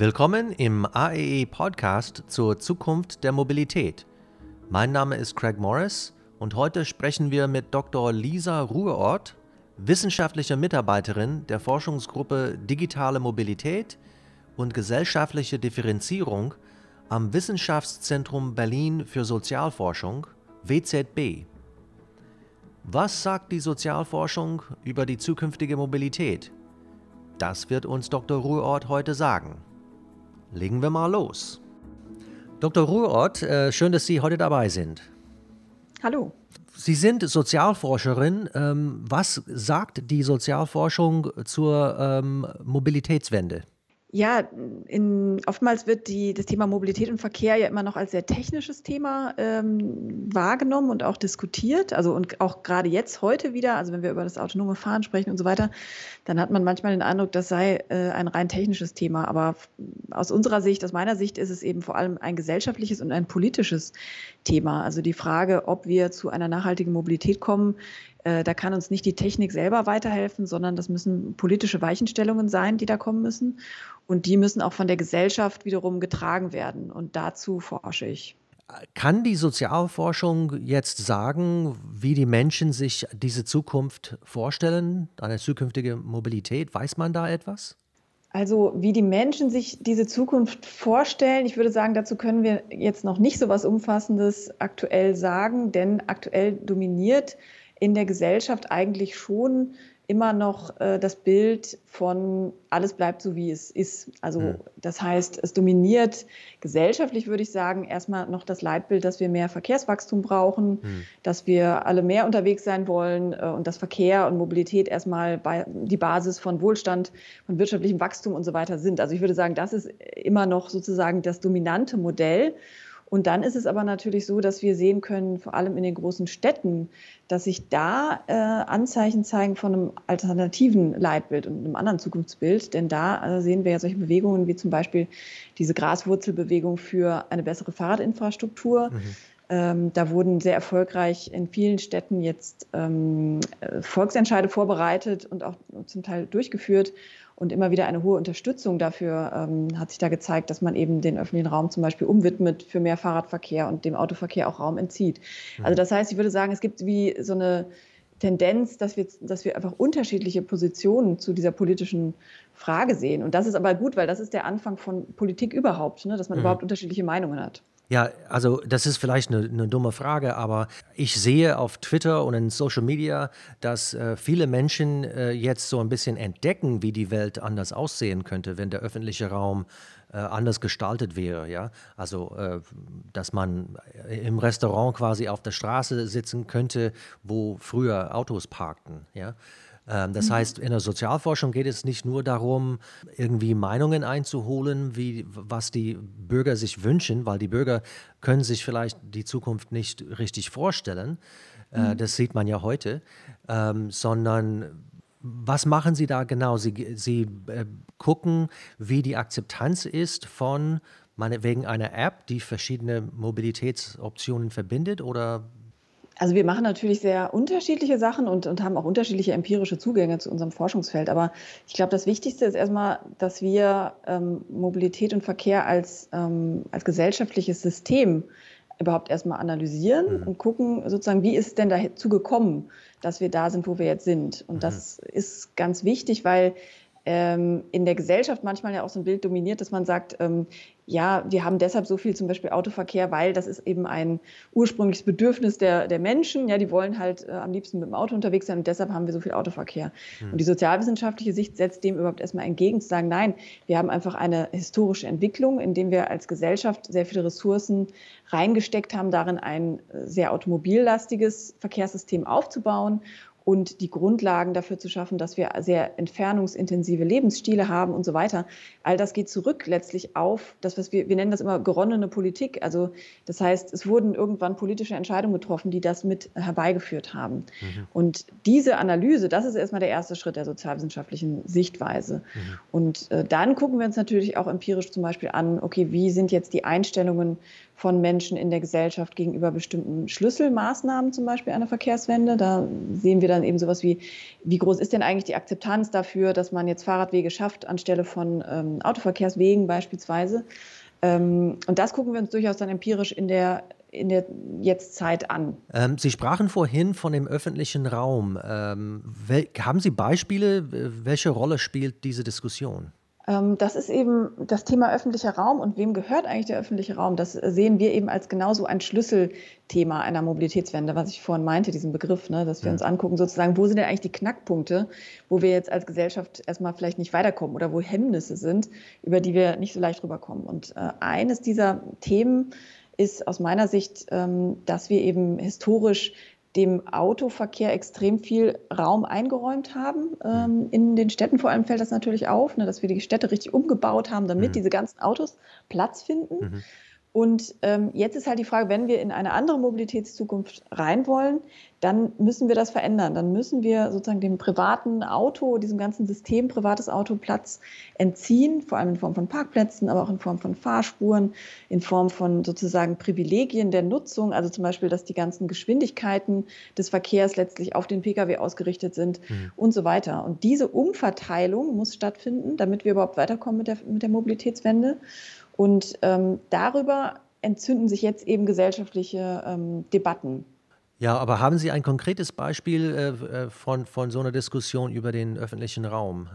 Willkommen im AEE Podcast zur Zukunft der Mobilität. Mein Name ist Craig Morris und heute sprechen wir mit Dr. Lisa Ruhrort, wissenschaftliche Mitarbeiterin der Forschungsgruppe Digitale Mobilität und gesellschaftliche Differenzierung am Wissenschaftszentrum Berlin für Sozialforschung WZB. Was sagt die Sozialforschung über die zukünftige Mobilität? Das wird uns Dr. Ruhrort heute sagen. Legen wir mal los. Dr. Ruhrort, äh, schön, dass Sie heute dabei sind. Hallo. Sie sind Sozialforscherin. Ähm, was sagt die Sozialforschung zur ähm, Mobilitätswende? Ja, in, oftmals wird die, das Thema Mobilität und Verkehr ja immer noch als sehr technisches Thema ähm, wahrgenommen und auch diskutiert. Also und auch gerade jetzt heute wieder, also wenn wir über das autonome Fahren sprechen und so weiter, dann hat man manchmal den Eindruck, das sei äh, ein rein technisches Thema. Aber aus unserer Sicht, aus meiner Sicht, ist es eben vor allem ein gesellschaftliches und ein politisches Thema. Also die Frage, ob wir zu einer nachhaltigen Mobilität kommen, da kann uns nicht die Technik selber weiterhelfen, sondern das müssen politische Weichenstellungen sein, die da kommen müssen. Und die müssen auch von der Gesellschaft wiederum getragen werden. Und dazu forsche ich. Kann die Sozialforschung jetzt sagen, wie die Menschen sich diese Zukunft vorstellen, eine zukünftige Mobilität? Weiß man da etwas? Also wie die Menschen sich diese Zukunft vorstellen, ich würde sagen, dazu können wir jetzt noch nicht so was Umfassendes aktuell sagen, denn aktuell dominiert in der Gesellschaft eigentlich schon immer noch äh, das Bild von alles bleibt so, wie es ist. Also mhm. das heißt, es dominiert gesellschaftlich, würde ich sagen, erstmal noch das Leitbild, dass wir mehr Verkehrswachstum brauchen, mhm. dass wir alle mehr unterwegs sein wollen äh, und dass Verkehr und Mobilität erstmal bei, die Basis von Wohlstand, von wirtschaftlichem Wachstum und so weiter sind. Also ich würde sagen, das ist immer noch sozusagen das dominante Modell. Und dann ist es aber natürlich so, dass wir sehen können, vor allem in den großen Städten, dass sich da äh, Anzeichen zeigen von einem alternativen Leitbild und einem anderen Zukunftsbild. Denn da äh, sehen wir ja solche Bewegungen wie zum Beispiel diese Graswurzelbewegung für eine bessere Fahrradinfrastruktur. Mhm. Ähm, da wurden sehr erfolgreich in vielen Städten jetzt ähm, äh, Volksentscheide vorbereitet und auch zum Teil durchgeführt und immer wieder eine hohe Unterstützung dafür ähm, hat sich da gezeigt, dass man eben den öffentlichen Raum zum Beispiel umwidmet für mehr Fahrradverkehr und dem Autoverkehr auch Raum entzieht. Mhm. Also das heißt, ich würde sagen, es gibt wie so eine Tendenz, dass wir, dass wir einfach unterschiedliche Positionen zu dieser politischen Frage sehen. Und das ist aber gut, weil das ist der Anfang von Politik überhaupt, ne? dass man mhm. überhaupt unterschiedliche Meinungen hat. Ja, also das ist vielleicht eine, eine, dumme Frage, aber ich sehe auf Twitter und in Social Media, dass äh, viele Menschen äh, jetzt so ein bisschen entdecken, wie die Welt anders aussehen könnte, wenn der öffentliche Raum äh, anders gestaltet wäre. Ja? Also, äh, dass man im Restaurant quasi auf der Straße sitzen könnte, wo früher Autos parkten. Ja? Ähm, das mhm. heißt, in der Sozialforschung geht es nicht nur darum, irgendwie Meinungen einzuholen, wie, was die Bürger sich wünschen, weil die Bürger können sich vielleicht die Zukunft nicht richtig vorstellen. Äh, mhm. Das sieht man ja heute, ähm, sondern was machen Sie da genau? Sie, Sie äh, gucken, wie die Akzeptanz ist von meinetwegen einer App, die verschiedene Mobilitätsoptionen verbindet oder also wir machen natürlich sehr unterschiedliche Sachen und, und haben auch unterschiedliche empirische Zugänge zu unserem Forschungsfeld. Aber ich glaube, das Wichtigste ist erstmal, dass wir ähm, Mobilität und Verkehr als, ähm, als gesellschaftliches System überhaupt erstmal analysieren mhm. und gucken, sozusagen, wie ist es denn dazu gekommen, dass wir da sind, wo wir jetzt sind. Und mhm. das ist ganz wichtig, weil ähm, in der Gesellschaft manchmal ja auch so ein Bild dominiert, dass man sagt, ähm, ja, wir haben deshalb so viel zum Beispiel Autoverkehr, weil das ist eben ein ursprüngliches Bedürfnis der, der Menschen. Ja, die wollen halt äh, am liebsten mit dem Auto unterwegs sein und deshalb haben wir so viel Autoverkehr. Mhm. Und die sozialwissenschaftliche Sicht setzt dem überhaupt erstmal entgegen, zu sagen, nein, wir haben einfach eine historische Entwicklung, in dem wir als Gesellschaft sehr viele Ressourcen reingesteckt haben, darin ein äh, sehr automobillastiges Verkehrssystem aufzubauen und die Grundlagen dafür zu schaffen, dass wir sehr entfernungsintensive Lebensstile haben und so weiter. All das geht zurück letztlich auf das, was wir, wir nennen das immer geronnene Politik. Also das heißt, es wurden irgendwann politische Entscheidungen getroffen, die das mit herbeigeführt haben. Mhm. Und diese Analyse, das ist erstmal der erste Schritt der sozialwissenschaftlichen Sichtweise. Mhm. Und äh, dann gucken wir uns natürlich auch empirisch zum Beispiel an, okay, wie sind jetzt die Einstellungen von Menschen in der Gesellschaft gegenüber bestimmten Schlüsselmaßnahmen, zum Beispiel einer Verkehrswende. Da sehen wir dann eben sowas wie, wie groß ist denn eigentlich die Akzeptanz dafür, dass man jetzt Fahrradwege schafft anstelle von ähm, Autoverkehrswegen beispielsweise. Ähm, und das gucken wir uns durchaus dann empirisch in der in der Jetztzeit an. Ähm, Sie sprachen vorhin von dem öffentlichen Raum. Ähm, haben Sie Beispiele? Welche Rolle spielt diese Diskussion? Ähm, das ist eben das Thema öffentlicher Raum und wem gehört eigentlich der öffentliche Raum? Das sehen wir eben als genauso ein Schlüsselthema einer Mobilitätswende, was ich vorhin meinte, diesen Begriff, ne, dass wir uns angucken, sozusagen, wo sind denn eigentlich die Knackpunkte, wo wir jetzt als Gesellschaft erstmal vielleicht nicht weiterkommen oder wo Hemmnisse sind, über die wir nicht so leicht rüberkommen. Und äh, eines dieser Themen ist aus meiner Sicht, ähm, dass wir eben historisch dem Autoverkehr extrem viel Raum eingeräumt haben. Ähm, in den Städten vor allem fällt das natürlich auf, ne, dass wir die Städte richtig umgebaut haben, damit mhm. diese ganzen Autos Platz finden. Mhm. Und ähm, jetzt ist halt die Frage, wenn wir in eine andere Mobilitätszukunft rein wollen, dann müssen wir das verändern. Dann müssen wir sozusagen dem privaten Auto, diesem ganzen System privates Auto Platz entziehen, vor allem in Form von Parkplätzen, aber auch in Form von Fahrspuren, in Form von sozusagen Privilegien der Nutzung, also zum Beispiel, dass die ganzen Geschwindigkeiten des Verkehrs letztlich auf den Pkw ausgerichtet sind mhm. und so weiter. Und diese Umverteilung muss stattfinden, damit wir überhaupt weiterkommen mit der, mit der Mobilitätswende. Und ähm, darüber entzünden sich jetzt eben gesellschaftliche ähm, Debatten. Ja, aber haben Sie ein konkretes Beispiel äh, äh, von, von so einer Diskussion über den öffentlichen Raum?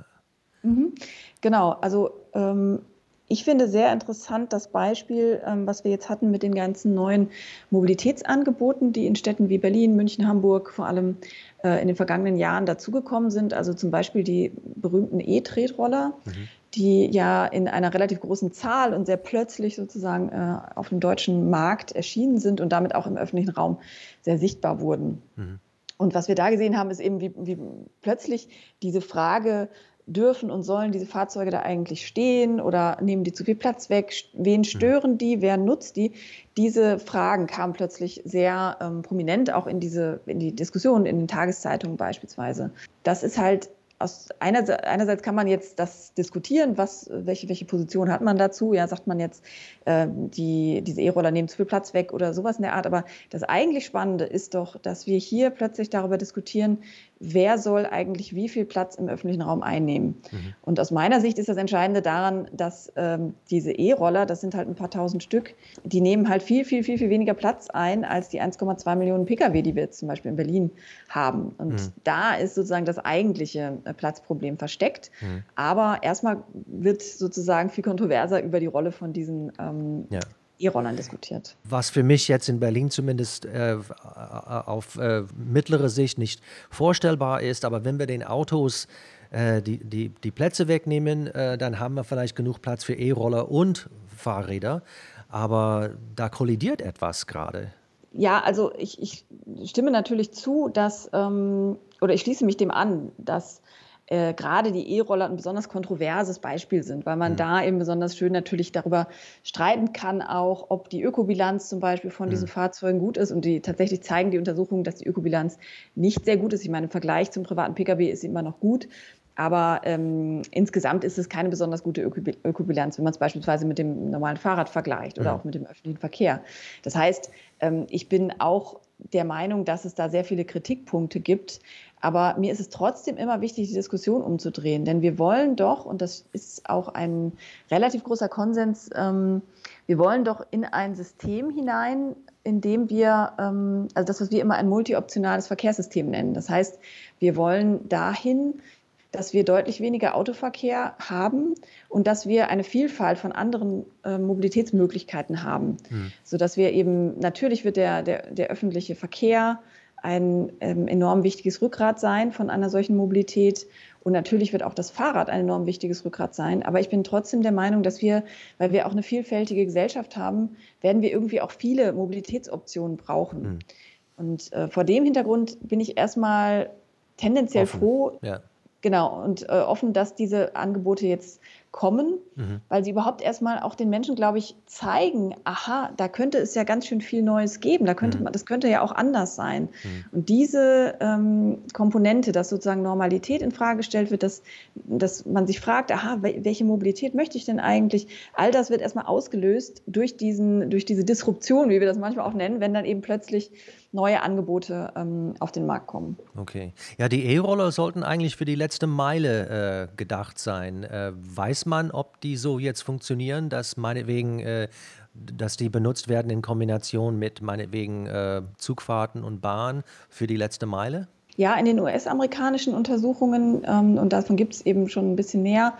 Mhm. Genau, also ähm, ich finde sehr interessant das Beispiel, ähm, was wir jetzt hatten mit den ganzen neuen Mobilitätsangeboten, die in Städten wie Berlin, München, Hamburg vor allem äh, in den vergangenen Jahren dazugekommen sind. Also zum Beispiel die berühmten E-Tretroller, mhm die ja in einer relativ großen Zahl und sehr plötzlich sozusagen äh, auf dem deutschen Markt erschienen sind und damit auch im öffentlichen Raum sehr sichtbar wurden. Mhm. Und was wir da gesehen haben, ist eben, wie, wie plötzlich diese Frage, dürfen und sollen diese Fahrzeuge da eigentlich stehen oder nehmen die zu viel Platz weg? Wen mhm. stören die? Wer nutzt die? Diese Fragen kamen plötzlich sehr ähm, prominent auch in diese in die Diskussion in den Tageszeitungen beispielsweise. Das ist halt aus einer, einerseits kann man jetzt das diskutieren, was, welche, welche Position hat man dazu? Ja, sagt man jetzt, äh, die, diese E-Roller nehmen zu viel Platz weg oder sowas in der Art. Aber das eigentlich Spannende ist doch, dass wir hier plötzlich darüber diskutieren, wer soll eigentlich wie viel Platz im öffentlichen Raum einnehmen. Mhm. Und aus meiner Sicht ist das Entscheidende daran, dass ähm, diese E-Roller, das sind halt ein paar tausend Stück, die nehmen halt viel, viel, viel, viel weniger Platz ein als die 1,2 Millionen Pkw, die wir jetzt zum Beispiel in Berlin haben. Und mhm. da ist sozusagen das eigentliche äh, Platzproblem versteckt. Mhm. Aber erstmal wird sozusagen viel kontroverser über die Rolle von diesen ähm, ja. E-Rollern diskutiert. Was für mich jetzt in Berlin zumindest äh, auf äh, mittlere Sicht nicht vorstellbar ist, aber wenn wir den Autos äh, die, die, die Plätze wegnehmen, äh, dann haben wir vielleicht genug Platz für E-Roller und Fahrräder. Aber da kollidiert etwas gerade. Ja, also ich, ich, stimme natürlich zu, dass, ähm, oder ich schließe mich dem an, dass äh, gerade die E-Roller ein besonders kontroverses Beispiel sind, weil man mhm. da eben besonders schön natürlich darüber streiten kann, auch ob die Ökobilanz zum Beispiel von mhm. diesen Fahrzeugen gut ist. Und die tatsächlich zeigen die Untersuchungen, dass die Ökobilanz nicht sehr gut ist. Ich meine, im Vergleich zum privaten Pkw ist sie immer noch gut. Aber ähm, insgesamt ist es keine besonders gute Ökobilanz, wenn man es beispielsweise mit dem normalen Fahrrad vergleicht oder ja. auch mit dem öffentlichen Verkehr. Das heißt, ähm, ich bin auch der Meinung, dass es da sehr viele Kritikpunkte gibt. Aber mir ist es trotzdem immer wichtig, die Diskussion umzudrehen. Denn wir wollen doch, und das ist auch ein relativ großer Konsens, ähm, wir wollen doch in ein System hinein, in dem wir, ähm, also das, was wir immer ein multioptionales Verkehrssystem nennen. Das heißt, wir wollen dahin, dass wir deutlich weniger Autoverkehr haben und dass wir eine Vielfalt von anderen äh, Mobilitätsmöglichkeiten haben, mhm. sodass wir eben, natürlich wird der, der, der öffentliche Verkehr ein ähm, enorm wichtiges Rückgrat sein von einer solchen Mobilität. Und natürlich wird auch das Fahrrad ein enorm wichtiges Rückgrat sein. Aber ich bin trotzdem der Meinung, dass wir, weil wir auch eine vielfältige Gesellschaft haben, werden wir irgendwie auch viele Mobilitätsoptionen brauchen. Mhm. Und äh, vor dem Hintergrund bin ich erstmal tendenziell Offen. froh, ja. genau, und äh, offen, dass diese Angebote jetzt kommen, mhm. weil sie überhaupt erstmal auch den Menschen, glaube ich, zeigen, aha, da könnte es ja ganz schön viel Neues geben, da könnte mhm. man, das könnte ja auch anders sein. Mhm. Und diese ähm, Komponente, dass sozusagen Normalität in Frage gestellt wird, dass, dass man sich fragt, aha, welche Mobilität möchte ich denn eigentlich? All das wird erstmal ausgelöst durch, diesen, durch diese Disruption, wie wir das manchmal auch nennen, wenn dann eben plötzlich neue Angebote ähm, auf den Markt kommen. Okay. Ja, die E-Roller sollten eigentlich für die letzte Meile äh, gedacht sein. Äh, weiß man, ob die so jetzt funktionieren, dass meinetwegen, äh, dass die benutzt werden in Kombination mit meinetwegen äh, Zugfahrten und Bahn für die letzte Meile? Ja, in den US-amerikanischen Untersuchungen, ähm, und davon gibt es eben schon ein bisschen mehr,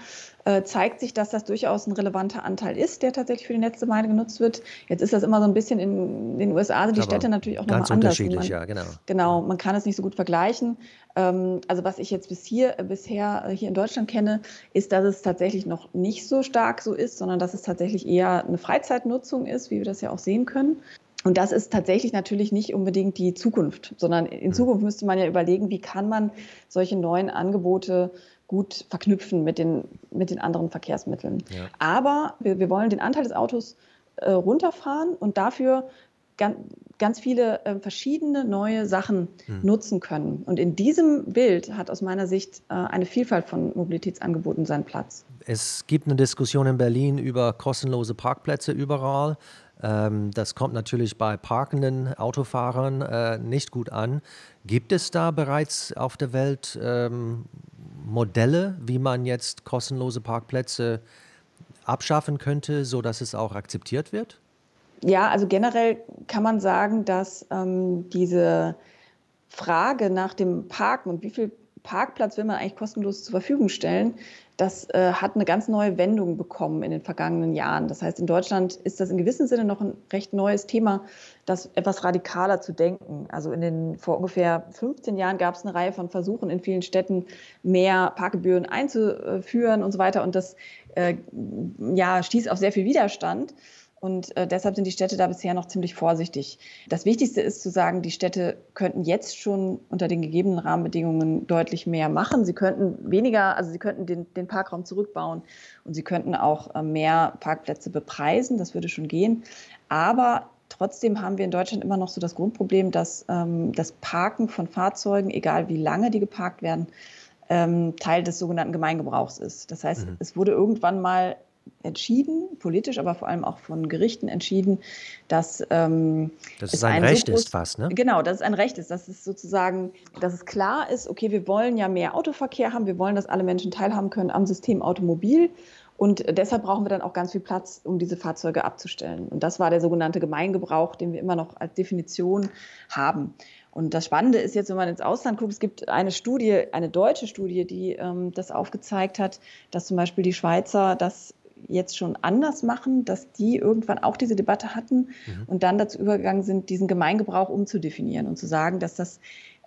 zeigt sich, dass das durchaus ein relevanter Anteil ist, der tatsächlich für die letzte Meile genutzt wird. Jetzt ist das immer so ein bisschen in den USA sind die Aber Städte natürlich auch nochmal anders. Unterschiedlich, man, ja, genau. Genau, man kann es nicht so gut vergleichen. Ähm, also was ich jetzt bis hier, bisher hier in Deutschland kenne, ist, dass es tatsächlich noch nicht so stark so ist, sondern dass es tatsächlich eher eine Freizeitnutzung ist, wie wir das ja auch sehen können. Und das ist tatsächlich natürlich nicht unbedingt die Zukunft, sondern in mhm. Zukunft müsste man ja überlegen, wie kann man solche neuen Angebote gut verknüpfen mit den, mit den anderen Verkehrsmitteln. Ja. Aber wir, wir wollen den Anteil des Autos äh, runterfahren und dafür ganz, ganz viele äh, verschiedene neue Sachen hm. nutzen können. Und in diesem Bild hat aus meiner Sicht äh, eine Vielfalt von Mobilitätsangeboten seinen Platz. Es gibt eine Diskussion in Berlin über kostenlose Parkplätze überall. Ähm, das kommt natürlich bei parkenden Autofahrern äh, nicht gut an. Gibt es da bereits auf der Welt ähm, Modelle, wie man jetzt kostenlose Parkplätze abschaffen könnte, sodass es auch akzeptiert wird? Ja, also generell kann man sagen, dass ähm, diese Frage nach dem Parken und wie viel Parkplatz will man eigentlich kostenlos zur Verfügung stellen, das äh, hat eine ganz neue Wendung bekommen in den vergangenen Jahren. Das heißt, in Deutschland ist das in gewissem Sinne noch ein recht neues Thema, das etwas radikaler zu denken. Also in den vor ungefähr 15 Jahren gab es eine Reihe von Versuchen in vielen Städten, mehr Parkgebühren einzuführen und so weiter. Und das äh, ja, stieß auf sehr viel Widerstand. Und äh, deshalb sind die Städte da bisher noch ziemlich vorsichtig. Das Wichtigste ist zu sagen, die Städte könnten jetzt schon unter den gegebenen Rahmenbedingungen deutlich mehr machen. Sie könnten weniger, also sie könnten den, den Parkraum zurückbauen und sie könnten auch äh, mehr Parkplätze bepreisen. Das würde schon gehen. Aber Trotzdem haben wir in Deutschland immer noch so das Grundproblem, dass ähm, das Parken von Fahrzeugen, egal wie lange die geparkt werden, ähm, Teil des sogenannten Gemeingebrauchs ist. Das heißt, mhm. es wurde irgendwann mal entschieden, politisch, aber vor allem auch von Gerichten entschieden, dass ähm, das es ein, ein Recht so groß, ist fast, ne? Genau, dass es ein Recht ist, dass es sozusagen, dass es klar ist, okay, wir wollen ja mehr Autoverkehr haben, wir wollen, dass alle Menschen teilhaben können am System Automobil. Und deshalb brauchen wir dann auch ganz viel Platz, um diese Fahrzeuge abzustellen. Und das war der sogenannte Gemeingebrauch, den wir immer noch als Definition haben. Und das Spannende ist jetzt, wenn man ins Ausland guckt, es gibt eine Studie, eine deutsche Studie, die ähm, das aufgezeigt hat, dass zum Beispiel die Schweizer das jetzt schon anders machen, dass die irgendwann auch diese Debatte hatten mhm. und dann dazu übergegangen sind, diesen Gemeingebrauch umzudefinieren und zu sagen, dass das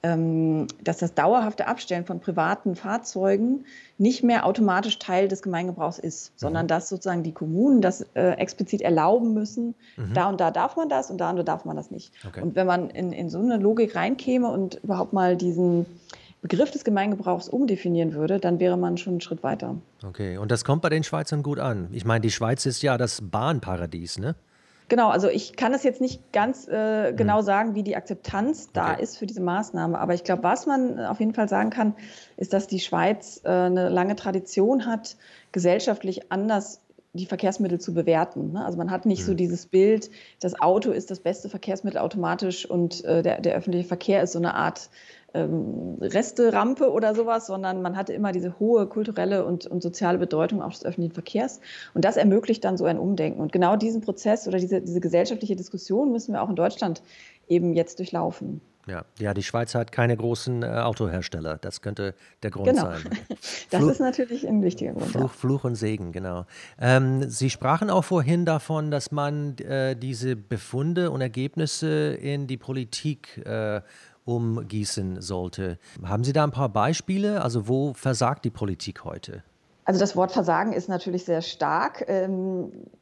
ähm, dass das dauerhafte Abstellen von privaten Fahrzeugen nicht mehr automatisch Teil des Gemeingebrauchs ist, mhm. sondern dass sozusagen die Kommunen das äh, explizit erlauben müssen. Mhm. Da und da darf man das und da und da darf man das nicht. Okay. Und wenn man in, in so eine Logik reinkäme und überhaupt mal diesen Begriff des Gemeingebrauchs umdefinieren würde, dann wäre man schon einen Schritt weiter. Okay, und das kommt bei den Schweizern gut an. Ich meine, die Schweiz ist ja das Bahnparadies, ne? Genau, also ich kann es jetzt nicht ganz äh, genau mhm. sagen, wie die Akzeptanz da okay. ist für diese Maßnahme. Aber ich glaube, was man auf jeden Fall sagen kann, ist, dass die Schweiz äh, eine lange Tradition hat, gesellschaftlich anders die Verkehrsmittel zu bewerten. Ne? Also man hat nicht mhm. so dieses Bild, das Auto ist das beste Verkehrsmittel automatisch und äh, der, der öffentliche Verkehr ist so eine Art ähm, Resterampe oder sowas, sondern man hatte immer diese hohe kulturelle und, und soziale Bedeutung auch des öffentlichen Verkehrs. Und das ermöglicht dann so ein Umdenken. Und genau diesen Prozess oder diese, diese gesellschaftliche Diskussion müssen wir auch in Deutschland eben jetzt durchlaufen. Ja, ja, die Schweiz hat keine großen äh, Autohersteller. Das könnte der Grund genau. sein. das Fluch, ist natürlich ein wichtiger Grund. Fluch, Fluch und Segen, genau. Ähm, Sie sprachen auch vorhin davon, dass man äh, diese Befunde und Ergebnisse in die Politik äh, umgießen sollte. Haben Sie da ein paar Beispiele? Also wo versagt die Politik heute? Also das Wort Versagen ist natürlich sehr stark.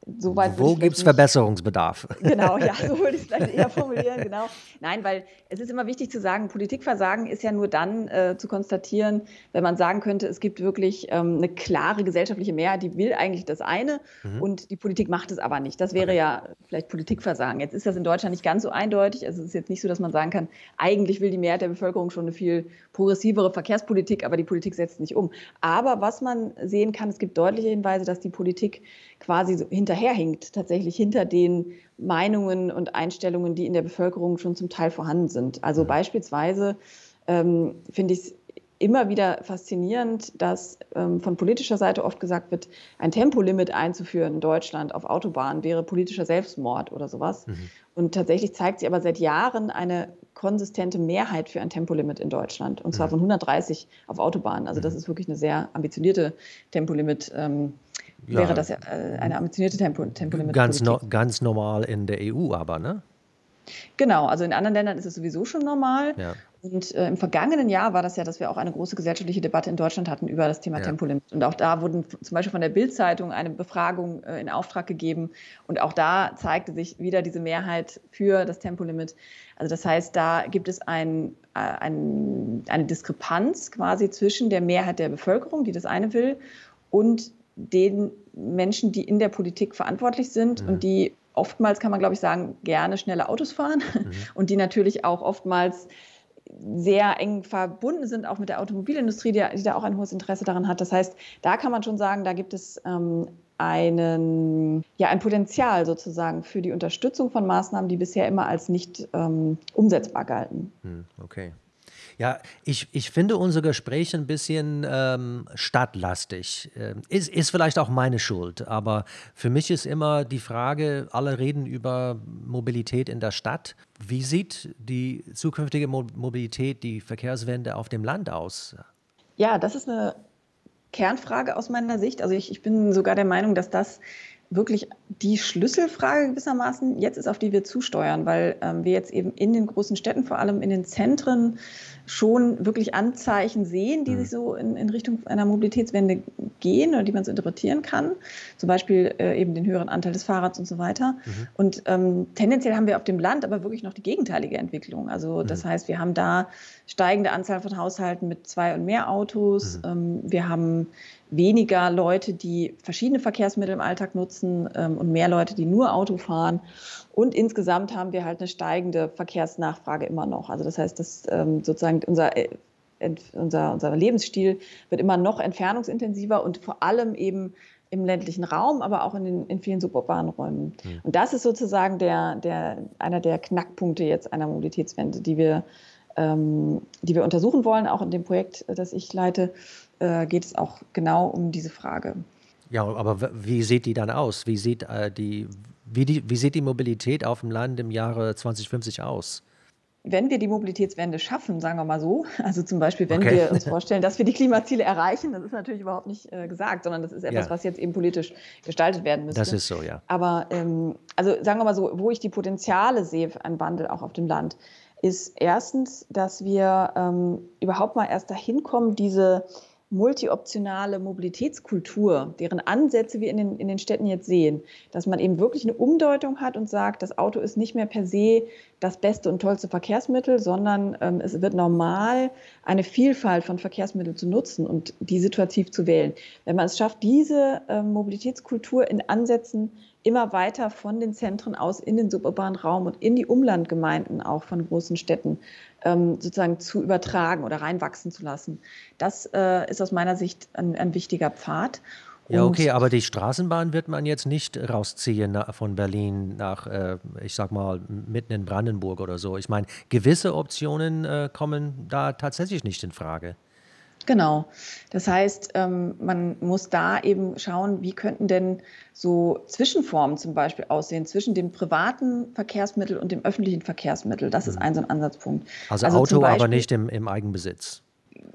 Ähm, so weit Wo gibt es Verbesserungsbedarf? Genau, ja, so würde ich es vielleicht eher formulieren, genau. Nein, weil es ist immer wichtig zu sagen, Politikversagen ist ja nur dann äh, zu konstatieren, wenn man sagen könnte, es gibt wirklich ähm, eine klare gesellschaftliche Mehrheit, die will eigentlich das eine mhm. und die Politik macht es aber nicht. Das wäre okay. ja vielleicht Politikversagen. Jetzt ist das in Deutschland nicht ganz so eindeutig. Also es ist jetzt nicht so, dass man sagen kann, eigentlich will die Mehrheit der Bevölkerung schon eine viel progressivere Verkehrspolitik, aber die Politik setzt nicht um. Aber was man sehen kann, es gibt deutliche Hinweise, dass die Politik quasi so hinterherhinkt, tatsächlich hinter den Meinungen und Einstellungen, die in der Bevölkerung schon zum Teil vorhanden sind. Also mhm. beispielsweise ähm, finde ich es immer wieder faszinierend, dass ähm, von politischer Seite oft gesagt wird, ein Tempolimit einzuführen in Deutschland auf Autobahnen wäre politischer Selbstmord oder sowas. Mhm. Und tatsächlich zeigt sich aber seit Jahren eine konsistente Mehrheit für ein Tempolimit in Deutschland, und zwar mhm. von 130 auf Autobahnen. Also das mhm. ist wirklich eine sehr ambitionierte Tempolimit. Ähm, ja, wäre das ja äh, eine ambitionierte Tempo, Tempolimit. Ganz, no, ganz normal in der EU aber, ne? Genau, also in anderen Ländern ist es sowieso schon normal. Ja. Und äh, im vergangenen Jahr war das ja, dass wir auch eine große gesellschaftliche Debatte in Deutschland hatten über das Thema ja. Tempolimit. Und auch da wurden zum Beispiel von der Bild-Zeitung eine Befragung äh, in Auftrag gegeben. Und auch da zeigte sich wieder diese Mehrheit für das Tempolimit. Also das heißt, da gibt es ein, äh, ein, eine Diskrepanz quasi zwischen der Mehrheit der Bevölkerung, die das eine will, und den Menschen, die in der Politik verantwortlich sind mhm. und die oftmals, kann man glaube ich sagen, gerne schnelle Autos fahren mhm. und die natürlich auch oftmals sehr eng verbunden sind, auch mit der Automobilindustrie, die, die, da auch ein hohes Interesse daran hat. Das heißt, da kann man schon sagen, da gibt es ähm, einen, ja, ein Potenzial sozusagen für die Unterstützung von Maßnahmen, die bisher immer als nicht ähm, umsetzbar galten. Hm, okay. Ja, ich, ich finde unser Gespräch ein bisschen ähm, stadtlastig. Ähm, ist, ist vielleicht auch meine Schuld, aber für mich ist immer die Frage, alle reden über Mobilität in der Stadt. Wie sieht die zukünftige Mobilität, die Verkehrswende auf dem Land aus? Ja, das ist eine Kernfrage aus meiner Sicht. Also ich, ich bin sogar der Meinung, dass das wirklich die Schlüsselfrage gewissermaßen jetzt ist, auf die wir zusteuern, weil ähm, wir jetzt eben in den großen Städten, vor allem in den Zentren, schon wirklich Anzeichen sehen, die mhm. sich so in, in, Richtung einer Mobilitätswende gehen oder die man so interpretieren kann. Zum Beispiel äh, eben den höheren Anteil des Fahrrads und so weiter. Mhm. Und ähm, tendenziell haben wir auf dem Land aber wirklich noch die gegenteilige Entwicklung. Also das mhm. heißt, wir haben da steigende Anzahl von Haushalten mit zwei und mehr Autos. Mhm. Ähm, wir haben weniger Leute, die verschiedene Verkehrsmittel im Alltag nutzen ähm, und mehr Leute, die nur Auto fahren. Und insgesamt haben wir halt eine steigende Verkehrsnachfrage immer noch. Also das heißt, dass ähm, sozusagen unser, äh, unser, unser Lebensstil wird immer noch entfernungsintensiver und vor allem eben im ländlichen Raum, aber auch in, den, in vielen suburbanen Räumen. Mhm. Und das ist sozusagen der, der, einer der Knackpunkte jetzt einer Mobilitätswende, die wir, ähm, die wir untersuchen wollen. Auch in dem Projekt, das ich leite, äh, geht es auch genau um diese Frage. Ja, aber wie sieht die dann aus? Wie sieht, äh, die, wie, die, wie sieht die Mobilität auf dem Land im Jahre 2050 aus? Wenn wir die Mobilitätswende schaffen, sagen wir mal so, also zum Beispiel, wenn okay. wir uns vorstellen, dass wir die Klimaziele erreichen, das ist natürlich überhaupt nicht äh, gesagt, sondern das ist etwas, ja. was jetzt eben politisch gestaltet werden müsste. Das ist so, ja. Aber ähm, also sagen wir mal so, wo ich die Potenziale sehe einen Wandel auch auf dem Land, ist erstens, dass wir ähm, überhaupt mal erst dahin kommen, diese multioptionale Mobilitätskultur, deren Ansätze wir in den, in den Städten jetzt sehen, dass man eben wirklich eine Umdeutung hat und sagt, das Auto ist nicht mehr per se das beste und tollste Verkehrsmittel, sondern ähm, es wird normal, eine Vielfalt von Verkehrsmitteln zu nutzen und die situativ zu wählen. Wenn man es schafft, diese ähm, Mobilitätskultur in Ansätzen immer weiter von den Zentren aus in den suburbanen Raum und in die Umlandgemeinden auch von großen Städten ähm, sozusagen zu übertragen oder reinwachsen zu lassen. Das äh, ist aus meiner Sicht ein, ein wichtiger Pfad. Ja, okay, aber die Straßenbahn wird man jetzt nicht rausziehen von Berlin nach, äh, ich sag mal, mitten in Brandenburg oder so. Ich meine, gewisse Optionen äh, kommen da tatsächlich nicht in Frage. Genau. Das heißt, ähm, man muss da eben schauen, wie könnten denn so Zwischenformen zum Beispiel aussehen zwischen dem privaten Verkehrsmittel und dem öffentlichen Verkehrsmittel. Das ist mhm. ein so ein Ansatzpunkt. Also, also Auto, Beispiel, aber nicht im, im Eigenbesitz.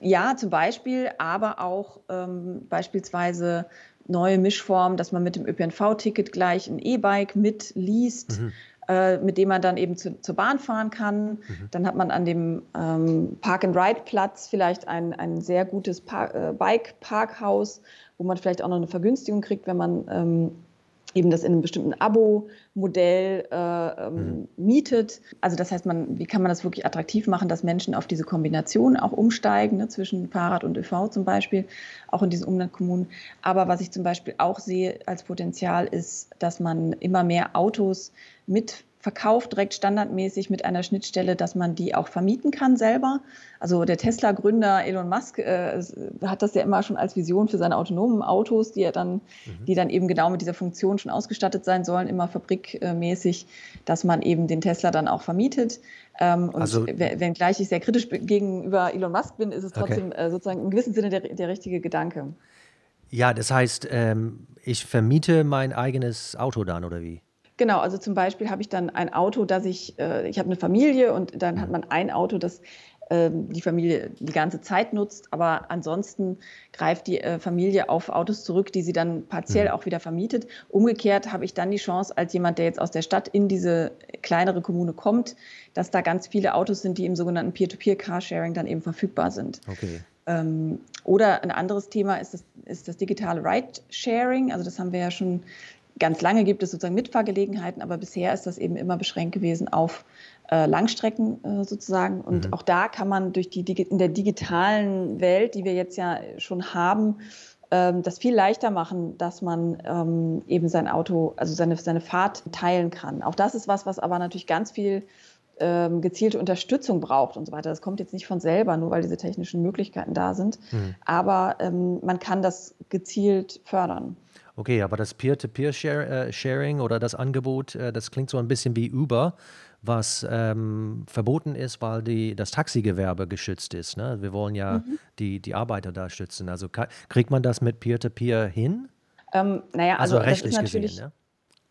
Ja, zum Beispiel, aber auch ähm, beispielsweise neue Mischformen, dass man mit dem ÖPNV-Ticket gleich ein E-Bike mitliest. Mhm äh, mit dem man dann eben zu, zur Bahn fahren kann. Mhm. Dann hat man an dem ähm, Park-and-Ride-Platz vielleicht ein, ein sehr gutes Par äh, Bike-Parkhaus, wo man vielleicht auch noch eine Vergünstigung kriegt, wenn man ähm, eben das in einem bestimmten Abo-Modell äh, ähm, mhm. mietet. Also das heißt, man, wie kann man das wirklich attraktiv machen, dass Menschen auf diese Kombination auch umsteigen, ne, zwischen Fahrrad und ÖV zum Beispiel, auch in diesen Umlandkommunen. Aber was ich zum Beispiel auch sehe als Potenzial ist, dass man immer mehr Autos mit verkauft, direkt standardmäßig mit einer Schnittstelle, dass man die auch vermieten kann selber. Also der Tesla-Gründer Elon Musk äh, hat das ja immer schon als Vision für seine autonomen Autos, die, er dann, mhm. die dann eben genau mit dieser Funktion schon ausgestattet sein sollen, immer fabrikmäßig, dass man eben den Tesla dann auch vermietet. Ähm, und also, wenngleich ich sehr kritisch gegenüber Elon Musk bin, ist es trotzdem okay. äh, sozusagen im gewissen Sinne der, der richtige Gedanke. Ja, das heißt, ähm, ich vermiete mein eigenes Auto dann, oder wie? Genau, also zum Beispiel habe ich dann ein Auto, das ich, äh, ich habe eine Familie und dann hat man ein Auto, das äh, die Familie die ganze Zeit nutzt, aber ansonsten greift die äh, Familie auf Autos zurück, die sie dann partiell mhm. auch wieder vermietet. Umgekehrt habe ich dann die Chance, als jemand, der jetzt aus der Stadt in diese kleinere Kommune kommt, dass da ganz viele Autos sind, die im sogenannten Peer-to-Peer-Carsharing dann eben verfügbar sind. Okay. Ähm, oder ein anderes Thema ist das, ist das digitale Ride-Sharing. Also das haben wir ja schon Ganz lange gibt es sozusagen Mitfahrgelegenheiten, aber bisher ist das eben immer beschränkt gewesen auf äh, Langstrecken äh, sozusagen. Und mhm. auch da kann man durch die in der digitalen Welt, die wir jetzt ja schon haben, ähm, das viel leichter machen, dass man ähm, eben sein Auto, also seine, seine Fahrt teilen kann. Auch das ist was, was aber natürlich ganz viel ähm, gezielte Unterstützung braucht und so weiter. Das kommt jetzt nicht von selber, nur weil diese technischen Möglichkeiten da sind. Mhm. Aber ähm, man kann das gezielt fördern. Okay, aber das Peer-to-Peer-Sharing äh, oder das Angebot, äh, das klingt so ein bisschen wie Uber, was ähm, verboten ist, weil die, das Taxigewerbe geschützt ist. Ne? Wir wollen ja mhm. die, die Arbeiter da schützen. Also kriegt man das mit Peer-to-Peer -Peer hin? Ähm, naja, also, also rechtlich gesehen, ne?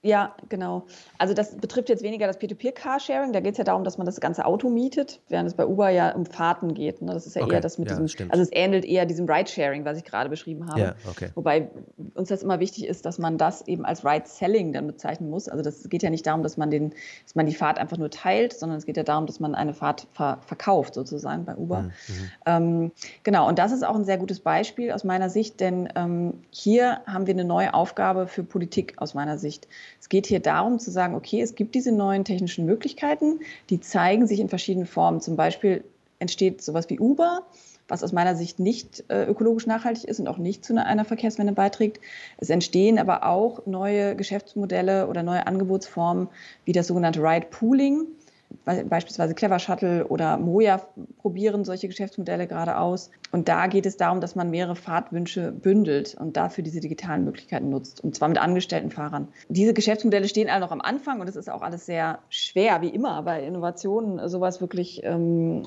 Ja, genau. Also das betrifft jetzt weniger das Peer-to-Peer-Carsharing. Da geht es ja darum, dass man das ganze Auto mietet, während es bei Uber ja um Fahrten geht. Ne? Das ist ja okay. eher das mit ja, diesem, stimmt. also es ähnelt eher diesem Ride-Sharing, was ich gerade beschrieben habe. Ja, okay. Wobei uns das immer wichtig ist, dass man das eben als Ride-Selling dann bezeichnen muss. Also das geht ja nicht darum, dass man den, dass man die Fahrt einfach nur teilt, sondern es geht ja darum, dass man eine Fahrt ver verkauft sozusagen bei Uber. Mhm. mhm. Ähm, genau. Und das ist auch ein sehr gutes Beispiel aus meiner Sicht, denn ähm, hier haben wir eine neue Aufgabe für Politik aus meiner Sicht. Es geht hier darum zu sagen, okay, es gibt diese neuen technischen Möglichkeiten, die zeigen sich in verschiedenen Formen. Zum Beispiel entsteht sowas wie Uber, was aus meiner Sicht nicht äh, ökologisch nachhaltig ist und auch nicht zu einer Verkehrswende beiträgt. Es entstehen aber auch neue Geschäftsmodelle oder neue Angebotsformen wie das sogenannte Ride Pooling beispielsweise Clever Shuttle oder Moja probieren solche Geschäftsmodelle gerade aus. Und da geht es darum, dass man mehrere Fahrtwünsche bündelt und dafür diese digitalen Möglichkeiten nutzt. Und zwar mit angestellten Fahrern. Diese Geschäftsmodelle stehen alle noch am Anfang und es ist auch alles sehr schwer, wie immer bei Innovationen, sowas wirklich ähm,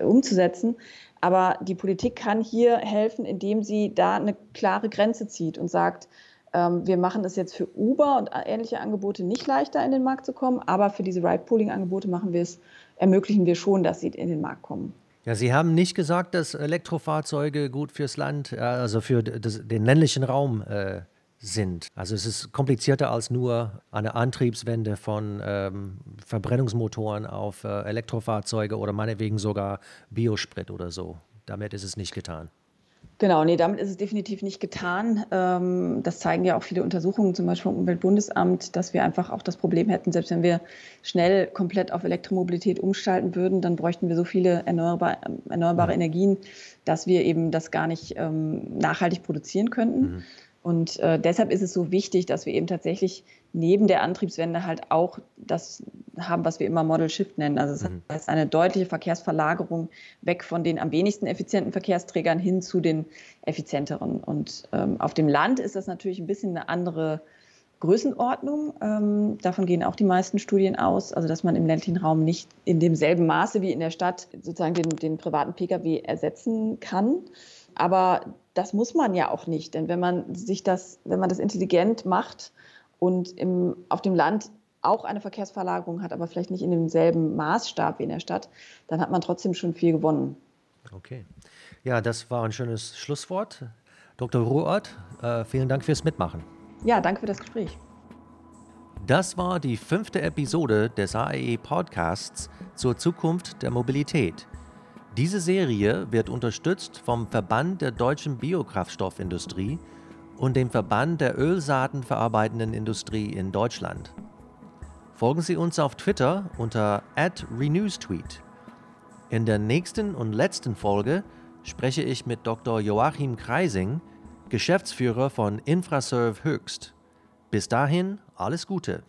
umzusetzen. Aber die Politik kann hier helfen, indem sie da eine klare Grenze zieht und sagt, wir machen es jetzt für Uber und ähnliche Angebote nicht leichter in den Markt zu kommen, aber für diese Ride-Pooling-Angebote machen wir es, ermöglichen wir schon, dass sie in den Markt kommen. Ja, Sie haben nicht gesagt, dass Elektrofahrzeuge gut fürs Land, äh, also für das, den ländlichen Raum äh, sind. Also es ist komplizierter als nur eine Antriebswende von ähm, Verbrennungsmotoren auf äh, Elektrofahrzeuge oder meinetwegen sogar Biosprit oder so. Damit ist es nicht getan. Genau, nee, damit ist es definitiv nicht getan. Ähm, das zeigen ja auch viele Untersuchungen, zum Beispiel vom Umweltbundesamt, dass wir einfach auch das Problem hätten, selbst wenn wir schnell komplett auf Elektromobilität umschalten würden, dann bräuchten wir so viele erneuerbare, erneuerbare Energien, dass wir eben das gar nicht ähm, nachhaltig produzieren könnten. Mhm. Und äh, deshalb ist es so wichtig, dass wir eben tatsächlich neben der Antriebswende halt auch das haben, was wir immer Model Shift nennen. Also das mhm. heißt eine deutliche Verkehrsverlagerung weg von den am wenigsten effizienten Verkehrsträgern hin zu den effizienteren. Und ähm, auf dem Land ist das natürlich ein bisschen eine andere Größenordnung. Ähm, davon gehen auch die meisten Studien aus, also dass man im ländlichen Raum nicht in demselben Maße wie in der Stadt sozusagen den, den privaten Pkw ersetzen kann. Aber das muss man ja auch nicht, denn wenn man sich das, wenn man das intelligent macht und im, auf dem Land auch eine Verkehrsverlagerung hat, aber vielleicht nicht in demselben Maßstab wie in der Stadt, dann hat man trotzdem schon viel gewonnen. Okay. Ja, das war ein schönes Schlusswort. Dr. Ruhrort, äh, vielen Dank fürs Mitmachen. Ja, danke für das Gespräch. Das war die fünfte Episode des AEE Podcasts zur Zukunft der Mobilität. Diese Serie wird unterstützt vom Verband der deutschen Biokraftstoffindustrie und dem Verband der Ölsaatenverarbeitenden Industrie in Deutschland. Folgen Sie uns auf Twitter unter @renewstweet. In der nächsten und letzten Folge spreche ich mit Dr. Joachim Kreising, Geschäftsführer von Infraserve Höchst. Bis dahin alles Gute.